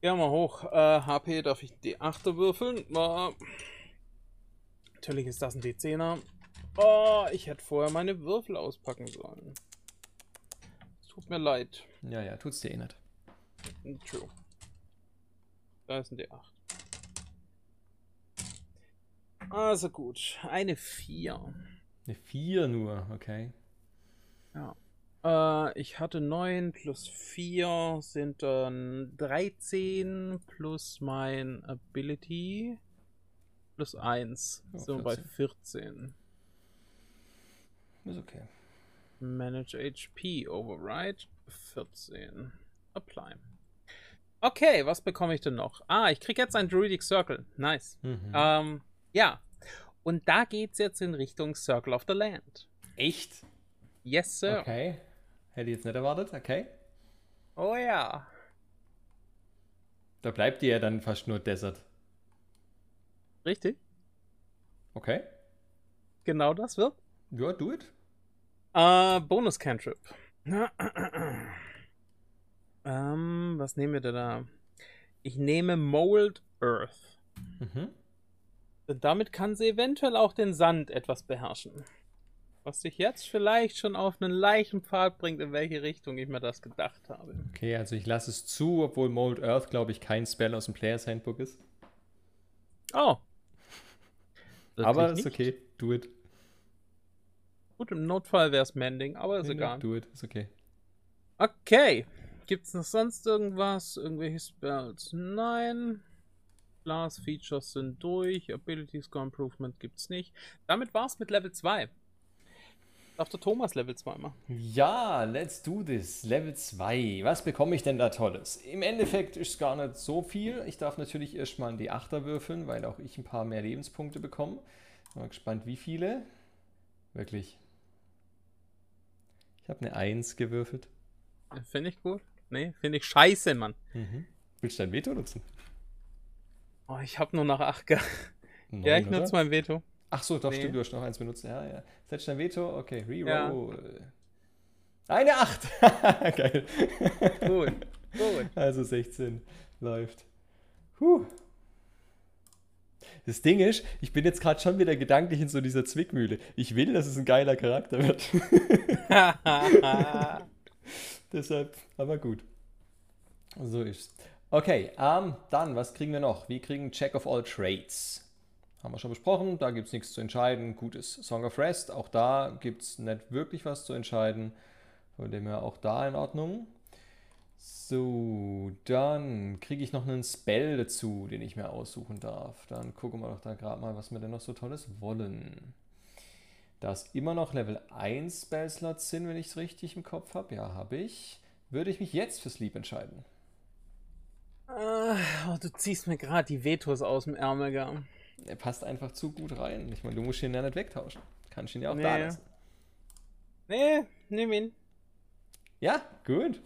Wir mal hoch. Äh, HP darf ich D8er würfeln. Äh, natürlich ist das ein D10er. Oh, ich hätte vorher meine Würfel auspacken sollen. Tut mir leid. Ja, ja, tut's dir eh nicht. True. Da ist ein D8. Also gut, eine 4. Eine 4 nur, okay. Ja. Äh, ich hatte 9 plus 4 sind dann 13 plus mein Ability plus 1. Ja, sind wir bei 14. Ist okay. Manage HP Override 14. Apply. Okay, was bekomme ich denn noch? Ah, ich kriege jetzt ein Druidic Circle. Nice. Mhm. Ähm, ja. Und da geht's jetzt in Richtung Circle of the Land. Echt? Yes, sir. Okay. Hätte ich jetzt nicht erwartet, okay. Oh ja. Da bleibt dir ja dann fast nur Desert. Richtig. Okay. Genau das wird. Ja, do it. Äh, Bonus Cantrip. *clears throat* ähm, was nehmen wir denn da? Ich nehme Mold Earth. Mhm. Und damit kann sie eventuell auch den Sand etwas beherrschen. Was dich jetzt vielleicht schon auf einen leichten Pfad bringt, in welche Richtung ich mir das gedacht habe. Okay, also ich lasse es zu, obwohl Mold Earth, glaube ich, kein Spell aus dem Players Handbook ist. Oh. aber ist okay. Do it. Gut, im Notfall wäre es Mending, aber ist egal. Do it. Ist okay. Okay. Gibt's noch sonst irgendwas? Irgendwelche Spells? Nein. Class Features sind durch. Ability Score Improvement gibt's nicht. Damit war's mit Level 2. Darf der Thomas Level 2 machen? Ja, let's do this. Level 2. Was bekomme ich denn da Tolles? Im Endeffekt ist es gar nicht so viel. Ich darf natürlich erstmal ein D8er würfeln, weil auch ich ein paar mehr Lebenspunkte bekomme. Bin mal gespannt, wie viele. Wirklich. Ich habe eine 1 gewürfelt. Finde ich gut. Nee, finde ich scheiße, Mann. Mhm. Willst du dein Veto nutzen? Oh, ich habe nur nach 8 ge Neun, Ja, ich nutze mein Veto. Ach so, doch, Nee. stimmt, du hast noch eins benutzt. Ja, ja. Setz dein Veto, okay, Ja. reroll. Eine 8! *laughs* Geil. Gut, gut. Also 16 läuft. Puh. Das Ding ist, ich bin jetzt gerade schon wieder gedanklich in so dieser Zwickmühle. Ich will, dass es ein geiler Charakter wird. *laughs* Deshalb, aber gut. So ist's. Okay, ähm, dann, was kriegen wir noch? Wir kriegen Check of All Trades. Haben wir schon besprochen, da gibt es nichts zu entscheiden. Gutes Song of Rest, auch da gibt es nicht wirklich was zu entscheiden. Von dem her auch da in Ordnung. So, dann kriege ich noch einen Spell dazu, den ich mir aussuchen darf. Dann gucken wir doch da gerade mal, was wir denn noch so Tolles wollen. Da es immer noch Level 1 Spellslots sind, wenn ich es richtig im Kopf habe, ja, habe ich, würde ich mich jetzt für Sleep entscheiden. Ah, oh, du ziehst mir gerade die Vetos aus dem Ärmel, gell? Er passt einfach zu gut rein. Ich meine, du musst ihn ja nicht wegtauschen. Kannst ihn ja auch Nee. da lassen. Nee, nimm ihn. Ja, gut.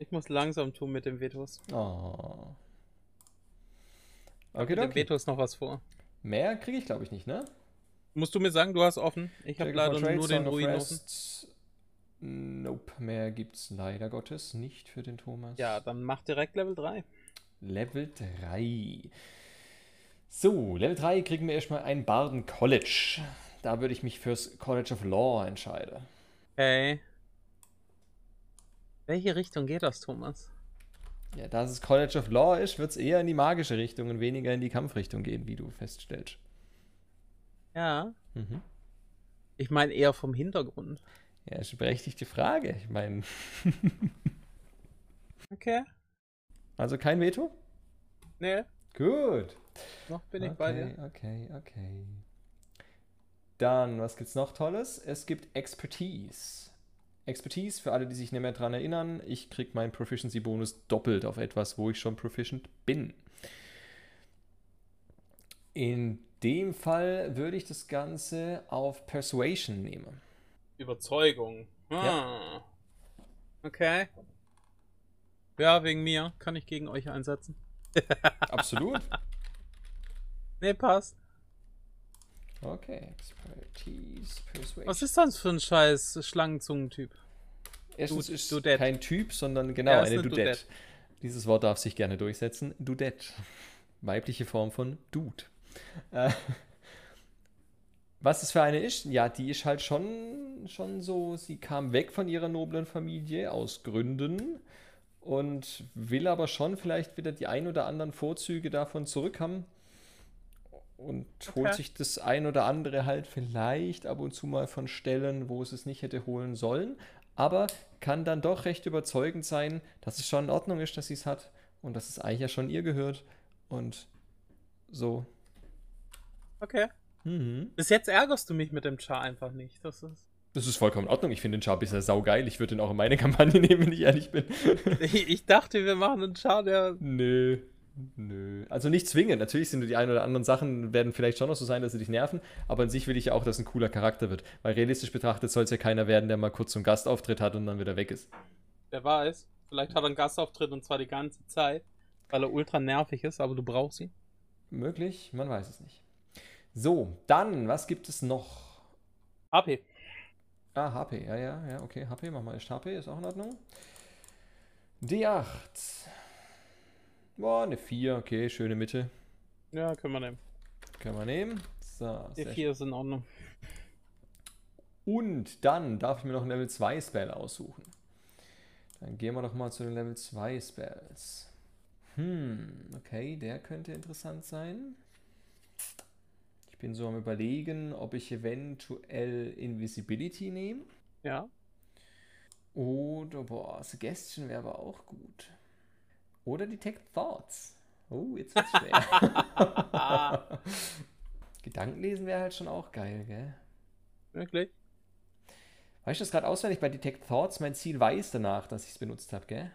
Ich muss langsam tun mit den Vetos. Oh. Okay, Mit den okay. Vetos noch was vor. Mehr kriege ich, glaube ich, nicht, ne? Musst du mir sagen, du hast offen? Ich habe leider nur den Song offen. Rest. Nope, mehr gibt's leider Gottes nicht für den Thomas. Ja, dann mach direkt Level 3. Level 3. So, Level 3 kriegen wir erstmal ein Barden College. Da würde ich mich fürs College of Law entscheiden. Okay. Welche Richtung geht das, Thomas? Ja, da es College of Law ist, wird es eher in die magische Richtung und weniger in die Kampfrichtung gehen, wie du feststellst. Ja. Mhm. Ich meine eher vom Hintergrund. Ja, ist eine berechtigte Frage. Ich meine, *laughs* Okay. also kein Veto? Nee, Gut. noch bin ich okay, bei dir. Okay, okay. Dann, was gibt's noch Tolles? Es gibt Expertise. Expertise, für alle, die sich nicht mehr dran erinnern, ich krieg meinen Proficiency-Bonus doppelt auf etwas, wo ich schon proficient bin. In dem Fall würde ich das Ganze auf Persuasion nehmen. Überzeugung. Ah. Okay. Ja, wegen mir kann ich gegen euch einsetzen. *laughs* Absolut. Nee, passt. Okay, Expertise, Persuasion. Was ist das für ein scheiß Schlangenzungentyp? Erstens Du- ist Dudette. kein Typ, sondern genau Ja, eine eine Dudette. Dudette. Dieses Wort darf sich gerne durchsetzen. Dudette. Weibliche Form von Dude. Äh, was es für eine ist? Ja, die ist halt schon, schon so, sie kam weg von ihrer noblen Familie aus Gründen und will aber schon vielleicht wieder die ein oder anderen Vorzüge davon zurückhaben und okay. holt sich das ein oder andere halt vielleicht ab und zu mal von Stellen, wo es es nicht hätte holen sollen, aber kann dann doch recht überzeugend sein, dass es schon in Ordnung ist, dass sie es hat und dass es eigentlich ja schon ihr gehört und so. Okay. Mhm. Bis jetzt ärgerst du mich mit dem Char einfach nicht. Das ist. Das ist vollkommen in Ordnung. Ich finde den Char bisher saugeil. Ich würde den auch in meine *laughs* Kampagne nehmen, wenn ich ehrlich bin. ich dachte, wir machen einen Char, der. Nö. Nö. Also nicht zwingend. Natürlich sind die ein oder anderen Sachen, werden vielleicht schon noch so sein, dass sie dich nerven, aber an sich will ich ja auch, dass ein cooler Charakter wird. Weil realistisch betrachtet soll es ja keiner werden, der mal kurz zum Gastauftritt hat und dann wieder weg ist. Wer weiß. Vielleicht hat er einen Gastauftritt und zwar die ganze Zeit, weil er ultra nervig ist, aber du brauchst ihn. Möglich, man weiß es nicht. So, dann, was gibt es noch? HP. Ah, HP, ja, ja, ja, okay, HP, mach mal echt HP, ist auch in Ordnung. D8. Boah, eine 4, okay, schöne Mitte. Ja, können wir nehmen. Können wir nehmen. So, Die 4 ist in Ordnung. Und dann darf ich mir noch ein Level 2 Spell aussuchen. Dann gehen wir doch mal zu den Level 2 Spells. Hm, okay, der könnte interessant sein bin so am überlegen, ob ich eventuell Invisibility nehme. Ja. Oder, boah, Suggestion wäre aber auch gut. Oder Detect Thoughts. Oh, jetzt wird's schwer. *laughs* Gedankenlesen wäre halt schon auch geil, gell? Wirklich? Weißt du das gerade auswendig bei Detect Thoughts? Mein Ziel weiß danach, dass ich es benutzt habe, gell?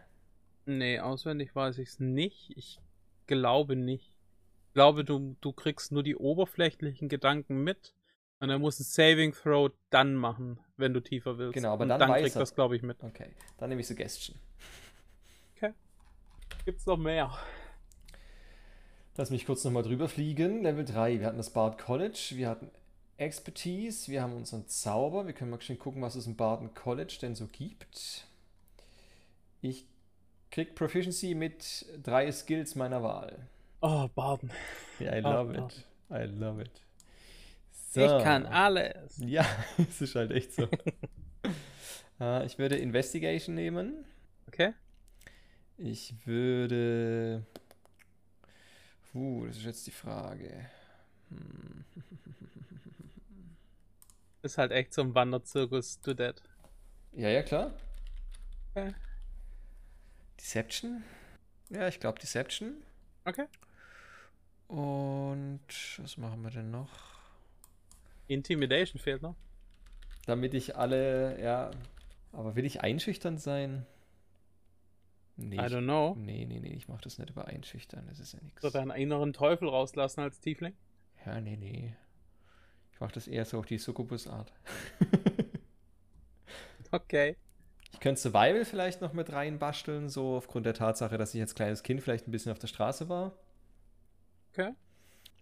Nee, auswendig weiß ich es nicht. Ich glaube nicht glaube, du, du kriegst nur die oberflächlichen Gedanken mit. Und er muss ein Saving Throw dann machen, wenn du tiefer willst. Genau, aber und dann, dann kriegst du das, glaube ich, mit. Okay, dann nehme ich Suggestion. Okay. Gibt's noch mehr? Lass mich kurz nochmal drüber fliegen. Level 3. Wir hatten das Bard College, wir hatten Expertise, wir haben unseren Zauber. Wir können mal schön gucken, was es im Barden College denn so gibt. Ich krieg Proficiency mit drei Skills meiner Wahl. Oh, Baden. Yeah, I love oh, it. I love it. So. Ich kann alles. Ja, *laughs* es ist halt echt so. uh, *laughs* ich würde Investigation nehmen. Okay. Ich würde. Uh, das ist jetzt die Frage. Hm. Ist halt echt so ein Wanderzirkus to dead. Ja, ja, klar. Okay. Deception? Ja, ich glaube Deception. Okay. Und was machen wir denn noch? Intimidation fehlt noch. Damit ich alle, ja. Aber will ich einschüchtern sein? Nee, I don't know. Nee, nee, nee, ich mach das nicht über einschüchtern, das ist ja nichts. Soll deinen inneren Teufel rauslassen als Tiefling? Ja, nee, nee. Ich mach das eher so auf die Succubus-Art. *laughs* okay. Ich könnte Survival vielleicht noch mit reinbasteln, so aufgrund der Tatsache, dass ich als kleines Kind vielleicht ein bisschen auf der Straße war. Okay.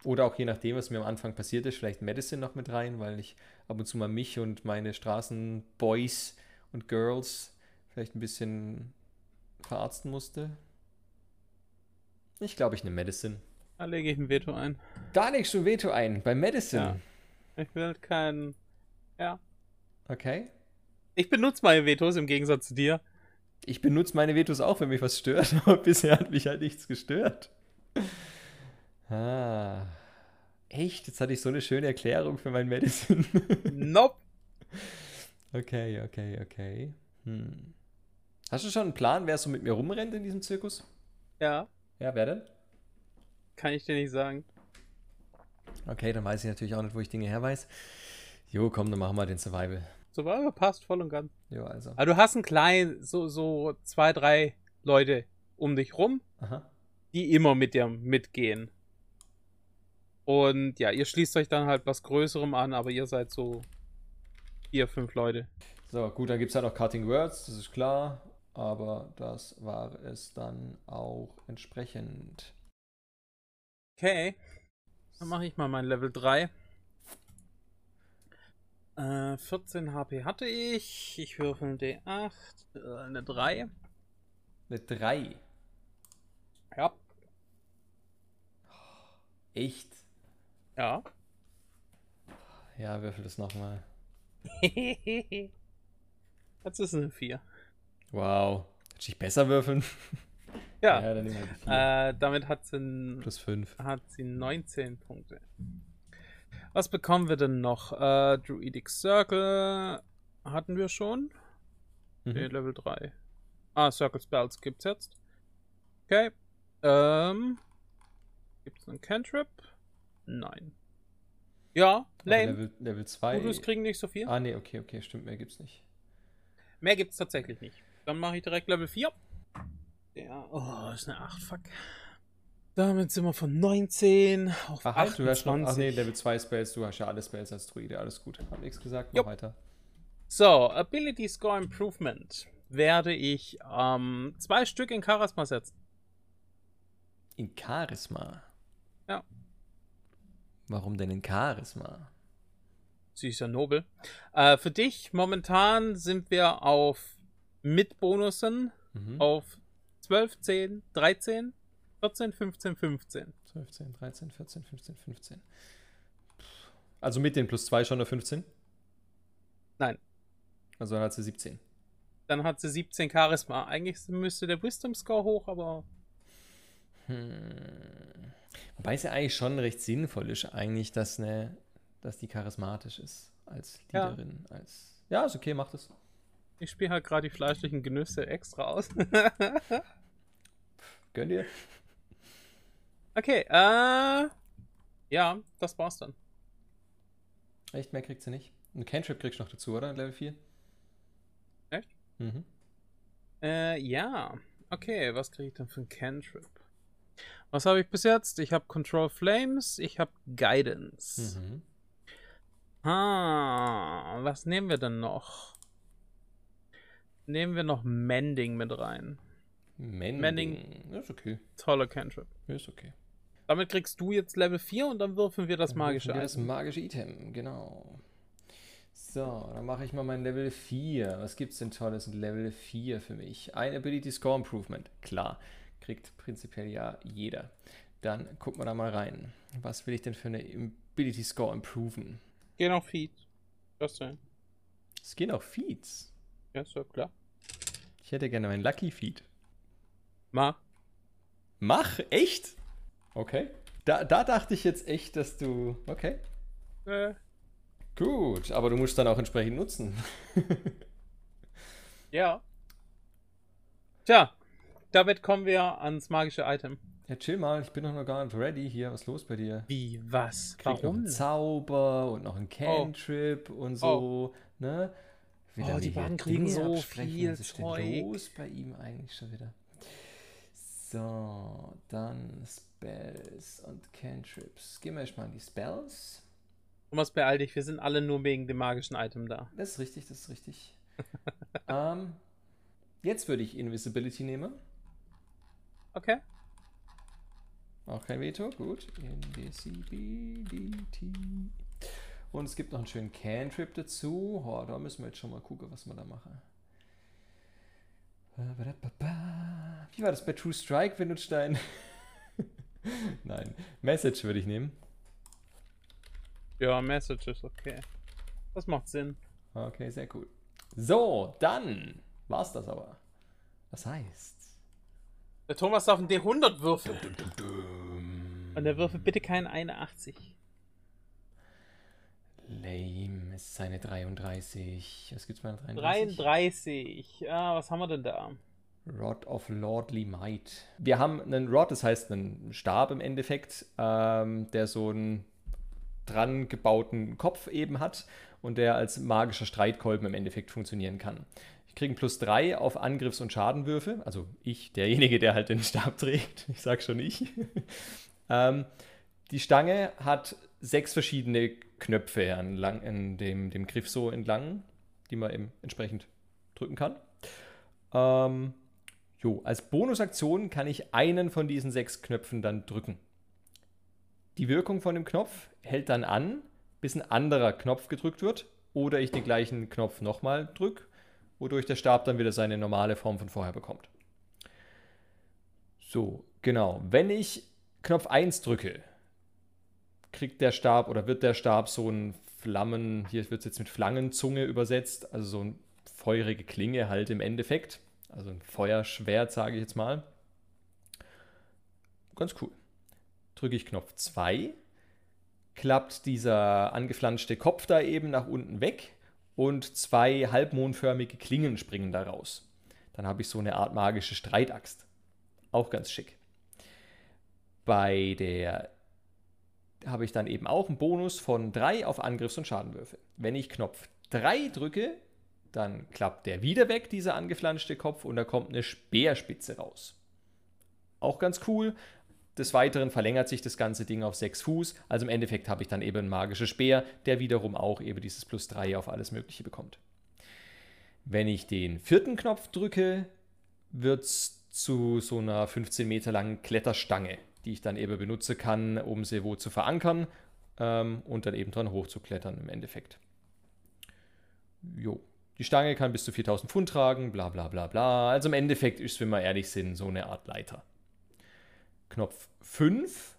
Oder auch je nachdem, was mir am Anfang passiert ist, vielleicht Medicine noch mit rein, weil ich ab und zu mal mich und meine Straßenboys und Girls vielleicht ein bisschen verarzten musste. Ich glaube, ich nehme Medicine. Da lege ich ein Veto ein. Da legst du ein Veto ein, bei Medicine. Ja. Ich will kein. Ja. Okay. Ich benutze meine Vetos im Gegensatz zu dir. Ich benutze meine Vetos auch, wenn mich was stört, *laughs* aber bisher hat mich halt nichts gestört. Ah. Echt? Jetzt hatte ich so eine schöne Erklärung für mein Medicine. *laughs* nope. Okay, okay, okay. Hm. Hast du schon einen Plan, wer so mit mir rumrennt in diesem Zirkus? Ja. Ja, wer denn? Kann ich dir nicht sagen. Okay, dann weiß ich natürlich auch nicht, wo ich Dinge her weiß. Jo, komm, dann machen wir den Survival. Survival passt voll und ganz. Jo, also. Aber du hast einen kleinen, so, so zwei, drei Leute um dich rum, Aha. die immer mit dir mitgehen. Und ja, ihr schließt euch dann halt was Größerem an, aber ihr seid so vier, fünf Leute. So, gut, dann gibt es halt noch Cutting Words, das ist klar. Aber das war es dann auch entsprechend. Okay. Dann mache ich mal mein Level 3. Äh, 14 HP hatte ich. Ich würfel ein D8. Äh, eine 3. Eine 3? Ja. Echt? Ja. Ja, würfel das nochmal. Jetzt *laughs* ist es eine 4. Wow. Du dich besser würfeln? Ja, ja dann nehmen wir die vier. äh, damit hat sie, Plus 5. hat sie 19 Punkte. Was bekommen wir denn noch? Äh, Druidic Circle hatten wir schon. Mhm. Level 3. Ah, Circle Spells gibt's jetzt. Okay. Ähm. Gibt's einen Cantrip? Nein. Ja, Aber lame. Level, Level 2. Gutes kriegen nicht so viel. Ah, nee, okay, okay, stimmt, mehr gibt's nicht. Mehr gibt's tatsächlich nicht. Dann mache ich direkt Level 4. Ja, oh, ist eine 8, fuck. Damit sind wir von 19 auf Ach, halt, du hast noch. Ach 28. nee, Level 2 Spells, du hast ja alle Spells als Druide, alles gut. Hab nichts gesagt, mach Jupp. weiter. So, Ability Score Improvement werde ich ähm, zwei Stück in Charisma setzen. In Charisma. Ja. Warum denn in Charisma? Sie ist ja nobel. Äh, für dich, momentan sind wir auf mit Bonussen Mhm. auf 12, 10, 13, 14, 15, 15. 12, 13, 14, 15, 15. Also mit den plus 2 schon eine 15? Nein. Also dann hat sie 17. Dann hat sie 17 Charisma. Eigentlich müsste der Wisdom Score hoch, aber Hm. Wobei es ja eigentlich schon recht sinnvoll ist, eigentlich, dass, eine, dass die charismatisch ist als Ja. Leaderin. Als ja, ist okay, macht es. Ich spiele halt gerade die fleischlichen Genüsse extra aus. *laughs* Gönn dir. okay, äh. Ja, das war's dann. Echt, mehr kriegt sie nicht. Ein Cantrip kriegst du noch dazu, oder? Level 4? Echt? Mhm. Äh, ja. Okay, was kriege ich denn für ein Cantrip? Was habe ich bis jetzt? Ich habe Control Flames, ich habe Guidance. Mhm. Ah, was nehmen wir denn noch? Nehmen wir noch Mending mit rein. Mending. Mending. Ja, ist okay. Toller Cantrip. Ja, Ist okay. Damit kriegst du jetzt Level 4 und dann würfeln wir das Dann magische wir Das Item. magische Item, genau. So, dann mache ich mal mein Level 4. Was gibt's denn Tolles in Level 4 für mich? Ein Ability Score Improvement. Klar, kriegt prinzipiell ja jeder. Dann gucken wir da mal rein. Was will ich denn für eine Ability Score improven? Geh noch Feed. Das denn? Es gehen auch Feeds. Ja, ist ja klar. Ich hätte gerne mein Lucky Feed. Mach. Mach? Echt? Okay. Da, da dachte ich jetzt echt, dass du. Okay. Äh, Gut, aber du musst dann auch entsprechend nutzen. *laughs* ja. Tja, damit kommen wir ans magische Item. Ja, chill mal, ich bin doch noch gar nicht ready hier. Was ist los bei dir? Wie, was? Krieg noch Warum? einen Zauber und noch einen Cantrip und so, ne? Will Oh, die beiden kriegen Dinge so viel Was ist denn los bei ihm eigentlich schon wieder? So, dann Spells und Cantrips. Gehen wir erstmal an die Spells. Thomas, beeil dich, wir sind alle nur wegen dem magischen Item da. Das ist richtig, das ist richtig. *laughs* ähm, jetzt würde ich Invisibility nehmen. Okay. Auch kein Veto, gut. Invisibility. Und es gibt noch einen schönen Cantrip dazu. Oh, da müssen wir jetzt schon mal gucken, was wir da machen. Wie war das bei True Strike, wenn du Stein? *laughs* Nein, Message würde ich nehmen. Ja, Message ist okay. Das macht Sinn. Okay, sehr cool. So, dann war's das aber. Das heißt. Der Thomas darf einen D100 würfeln. Und der würfelt bitte keinen 81. Lame ist seine 33. Was gibt's bei einer 33? 33. Ah, was haben wir denn da? Rod of Lordly Might. Wir haben einen Rod, das heißt einen Stab im Endeffekt, ähm, der so einen dran gebauten Kopf eben hat und der als magischer Streitkolben im Endeffekt funktionieren kann. Ich kriege plus 3 auf Angriffs- und Schadenwürfe, also ich, derjenige, der halt den Stab *laughs* trägt, ich sag schon ich. *laughs* ähm, die Stange hat sechs verschiedene Knöpfe entlang, in dem, dem Griff so entlang, die man eben entsprechend drücken kann. Ähm, jo, als Bonusaktion kann ich einen von diesen sechs Knöpfen dann drücken. Die Wirkung von dem Knopf hält dann an, bis ein anderer Knopf gedrückt wird oder ich den gleichen Knopf nochmal drücke, wodurch der Stab dann wieder seine normale Form von vorher bekommt. So, genau. Wenn ich Knopf 1 drücke, kriegt der Stab oder wird der Stab so ein Flammen, hier wird es jetzt mit Flangenzunge übersetzt, also so eine feurige Klinge halt im Endeffekt. Also ein Feuerschwert, sage ich jetzt mal. Ganz cool. Drücke ich Knopf 2, klappt dieser angeflanschte Kopf da eben nach unten weg und zwei halbmondförmige Klingen springen da raus. Dann habe ich so eine Art magische Streitaxt. Auch ganz schick. Bei der habe ich dann eben auch einen Bonus von 3 auf Angriffs- und Schadenwürfe. Wenn ich Knopf 3 drücke, dann klappt der wieder weg, dieser angeflanschte Kopf, und da kommt eine Speerspitze raus. Auch ganz cool. Des Weiteren verlängert sich das ganze Ding auf 6 Fuß. Also im Endeffekt habe ich dann eben einen magischen Speer, der wiederum auch eben dieses plus 3 auf alles Mögliche bekommt. Wenn ich den vierten Knopf drücke, wird es zu so einer 15 Meter langen Kletterstange, die ich dann eben benutzen kann, um sie wo zu verankern ähm, und dann eben dran hochzuklettern im Endeffekt. Jo. Die Stange kann bis zu 4000 Pfund tragen, bla bla bla bla. Also im Endeffekt ist, wenn wir ehrlich sind, so eine Art Leiter. Knopf 5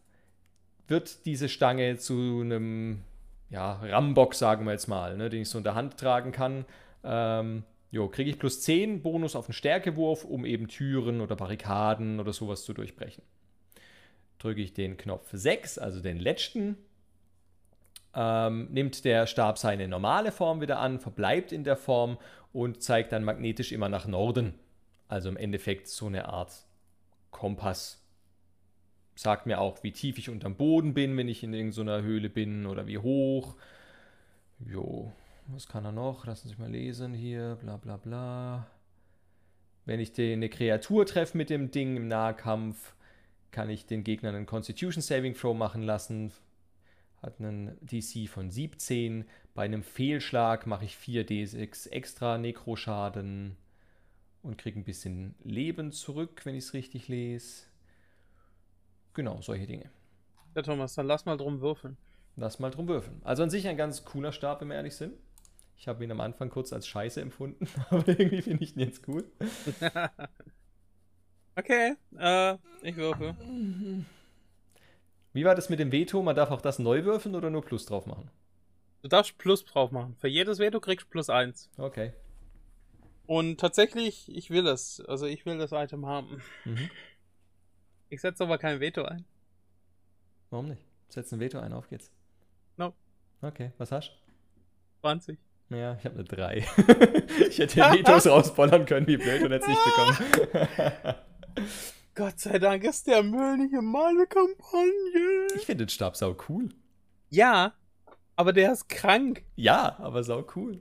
wird diese Stange zu einem ja, Rambock, sagen wir jetzt mal, ne, den ich so in der Hand tragen kann. Ähm, jo, kriege ich plus 10 Bonus auf den Stärkewurf, um eben Türen oder Barrikaden oder sowas zu durchbrechen. Drücke ich den Knopf 6, also den letzten, ähm, nimmt der Stab seine normale Form wieder an, verbleibt in der Form und zeigt dann magnetisch immer nach Norden. Also im Endeffekt so eine Art Kompass. Sagt mir auch, wie tief ich unterm Boden bin, wenn ich in irgendeiner Höhle bin oder wie hoch. Jo, was kann er noch? Lassen Sie mal lesen hier, bla bla bla. Wenn ich eine Kreatur treffe mit dem Ding im Nahkampf, kann ich den Gegner einen Constitution Saving Throw machen lassen hat einen DC von 17. Bei einem Fehlschlag mache ich 4d6 extra Nekroschaden und kriege ein bisschen Leben zurück, wenn ich es richtig lese. Genau, solche Dinge. Ja, Thomas, dann lass mal drum würfeln. Lass mal drum würfeln. Also an sich ein ganz cooler Stab, wenn wir ehrlich sind. Ich habe ihn am Anfang kurz als scheiße empfunden, *laughs* aber irgendwie finde ich ihn jetzt cool. *laughs* okay, äh, ich würfel. Wie war das mit dem Veto? Man darf auch das neu würfeln oder nur Plus drauf machen? Du darfst Plus drauf machen. Für jedes Veto kriegst du plus eins. Okay. Und tatsächlich, ich will es. Also ich will das Item haben. Mhm. Ich setze aber kein Veto ein. Warum nicht? Setz ein Veto ein, auf geht's. No. Okay, was hast du? 20. Ja, ich habe eine 3. *laughs* ich hätte Vetos rausbollern können, wie blöd, und hätte es nicht bekommen. *laughs* Gott sei Dank ist der Müll nicht in meine Kampagne. Ich finde den Stab sau cool. Ja, aber der ist krank. Ja, aber sau cool.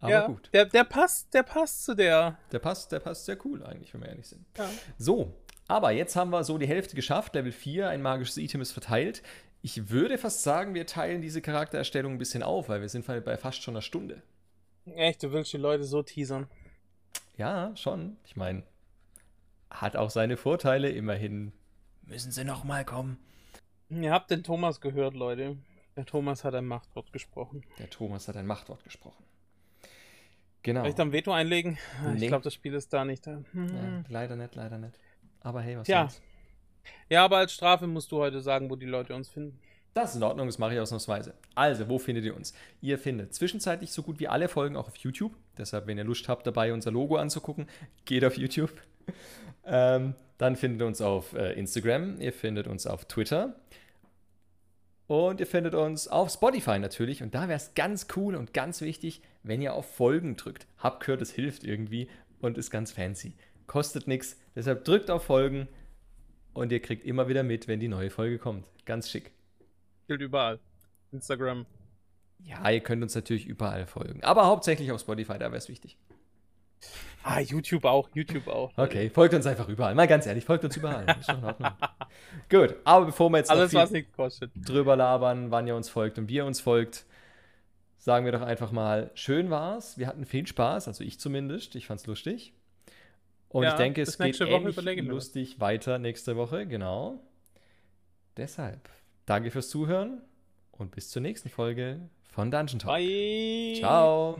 Aber ja, gut. Der, der passt, der passt zu der. Der passt, der passt sehr cool eigentlich, wenn wir ehrlich sind. Ja. So, aber jetzt haben wir so die Hälfte geschafft. Level 4, ein magisches Item ist verteilt. Ich würde fast sagen, wir teilen diese Charaktererstellung ein bisschen auf, weil wir sind bei fast schon einer Stunde. Echt, du willst die Leute so teasern? Ja, schon. Ich meine, hat auch seine Vorteile. Immerhin müssen sie noch mal kommen. Ihr habt den Thomas gehört, Leute. Der Thomas hat ein Machtwort gesprochen. Der Thomas hat ein Machtwort gesprochen. Genau. Vielleicht am Veto einlegen? Nee. Ich glaube, das Spiel ist da nicht da. Hm. Ja, leider nicht, leider nicht. Aber hey, was ja. Soll's? Ja, aber als Strafe musst du heute sagen, wo die Leute uns finden. Das ist in Ordnung, das mache ich ausnahmsweise. Also, wo findet ihr uns? Ihr findet zwischenzeitlich so gut wie alle Folgen auch auf YouTube. Deshalb, wenn ihr Lust habt, dabei unser Logo anzugucken, geht auf YouTube. Ähm, dann findet ihr uns auf äh, Instagram, ihr findet uns auf Twitter und ihr findet uns auf Spotify natürlich. Und da wäre es ganz cool und ganz wichtig, wenn ihr auf Folgen drückt. Habt gehört, es hilft irgendwie und ist ganz fancy. Kostet nichts, deshalb drückt auf Folgen und ihr kriegt immer wieder mit, wenn die neue Folge kommt. Ganz schick. Gilt überall. Instagram. Ja, ihr könnt uns natürlich überall folgen. Aber hauptsächlich auf Spotify, da wäre es wichtig. Ah, YouTube auch, YouTube auch. Okay, folgt uns einfach überall. Mal ganz ehrlich, folgt uns überall. Ist schon in Ordnung. *laughs* Gut, aber bevor wir jetzt Alles, noch viel drüber labern, wann ihr uns folgt und wie ihr uns folgt, sagen wir doch einfach mal, schön war's. Wir hatten viel Spaß, also ich zumindest. Ich fand's lustig. Und ja, ich denke, es geht ähnlich lustig weiter nächste Woche, genau. Deshalb, danke fürs Zuhören und bis zur nächsten Folge von Dungeon Talk. Bye. Ciao.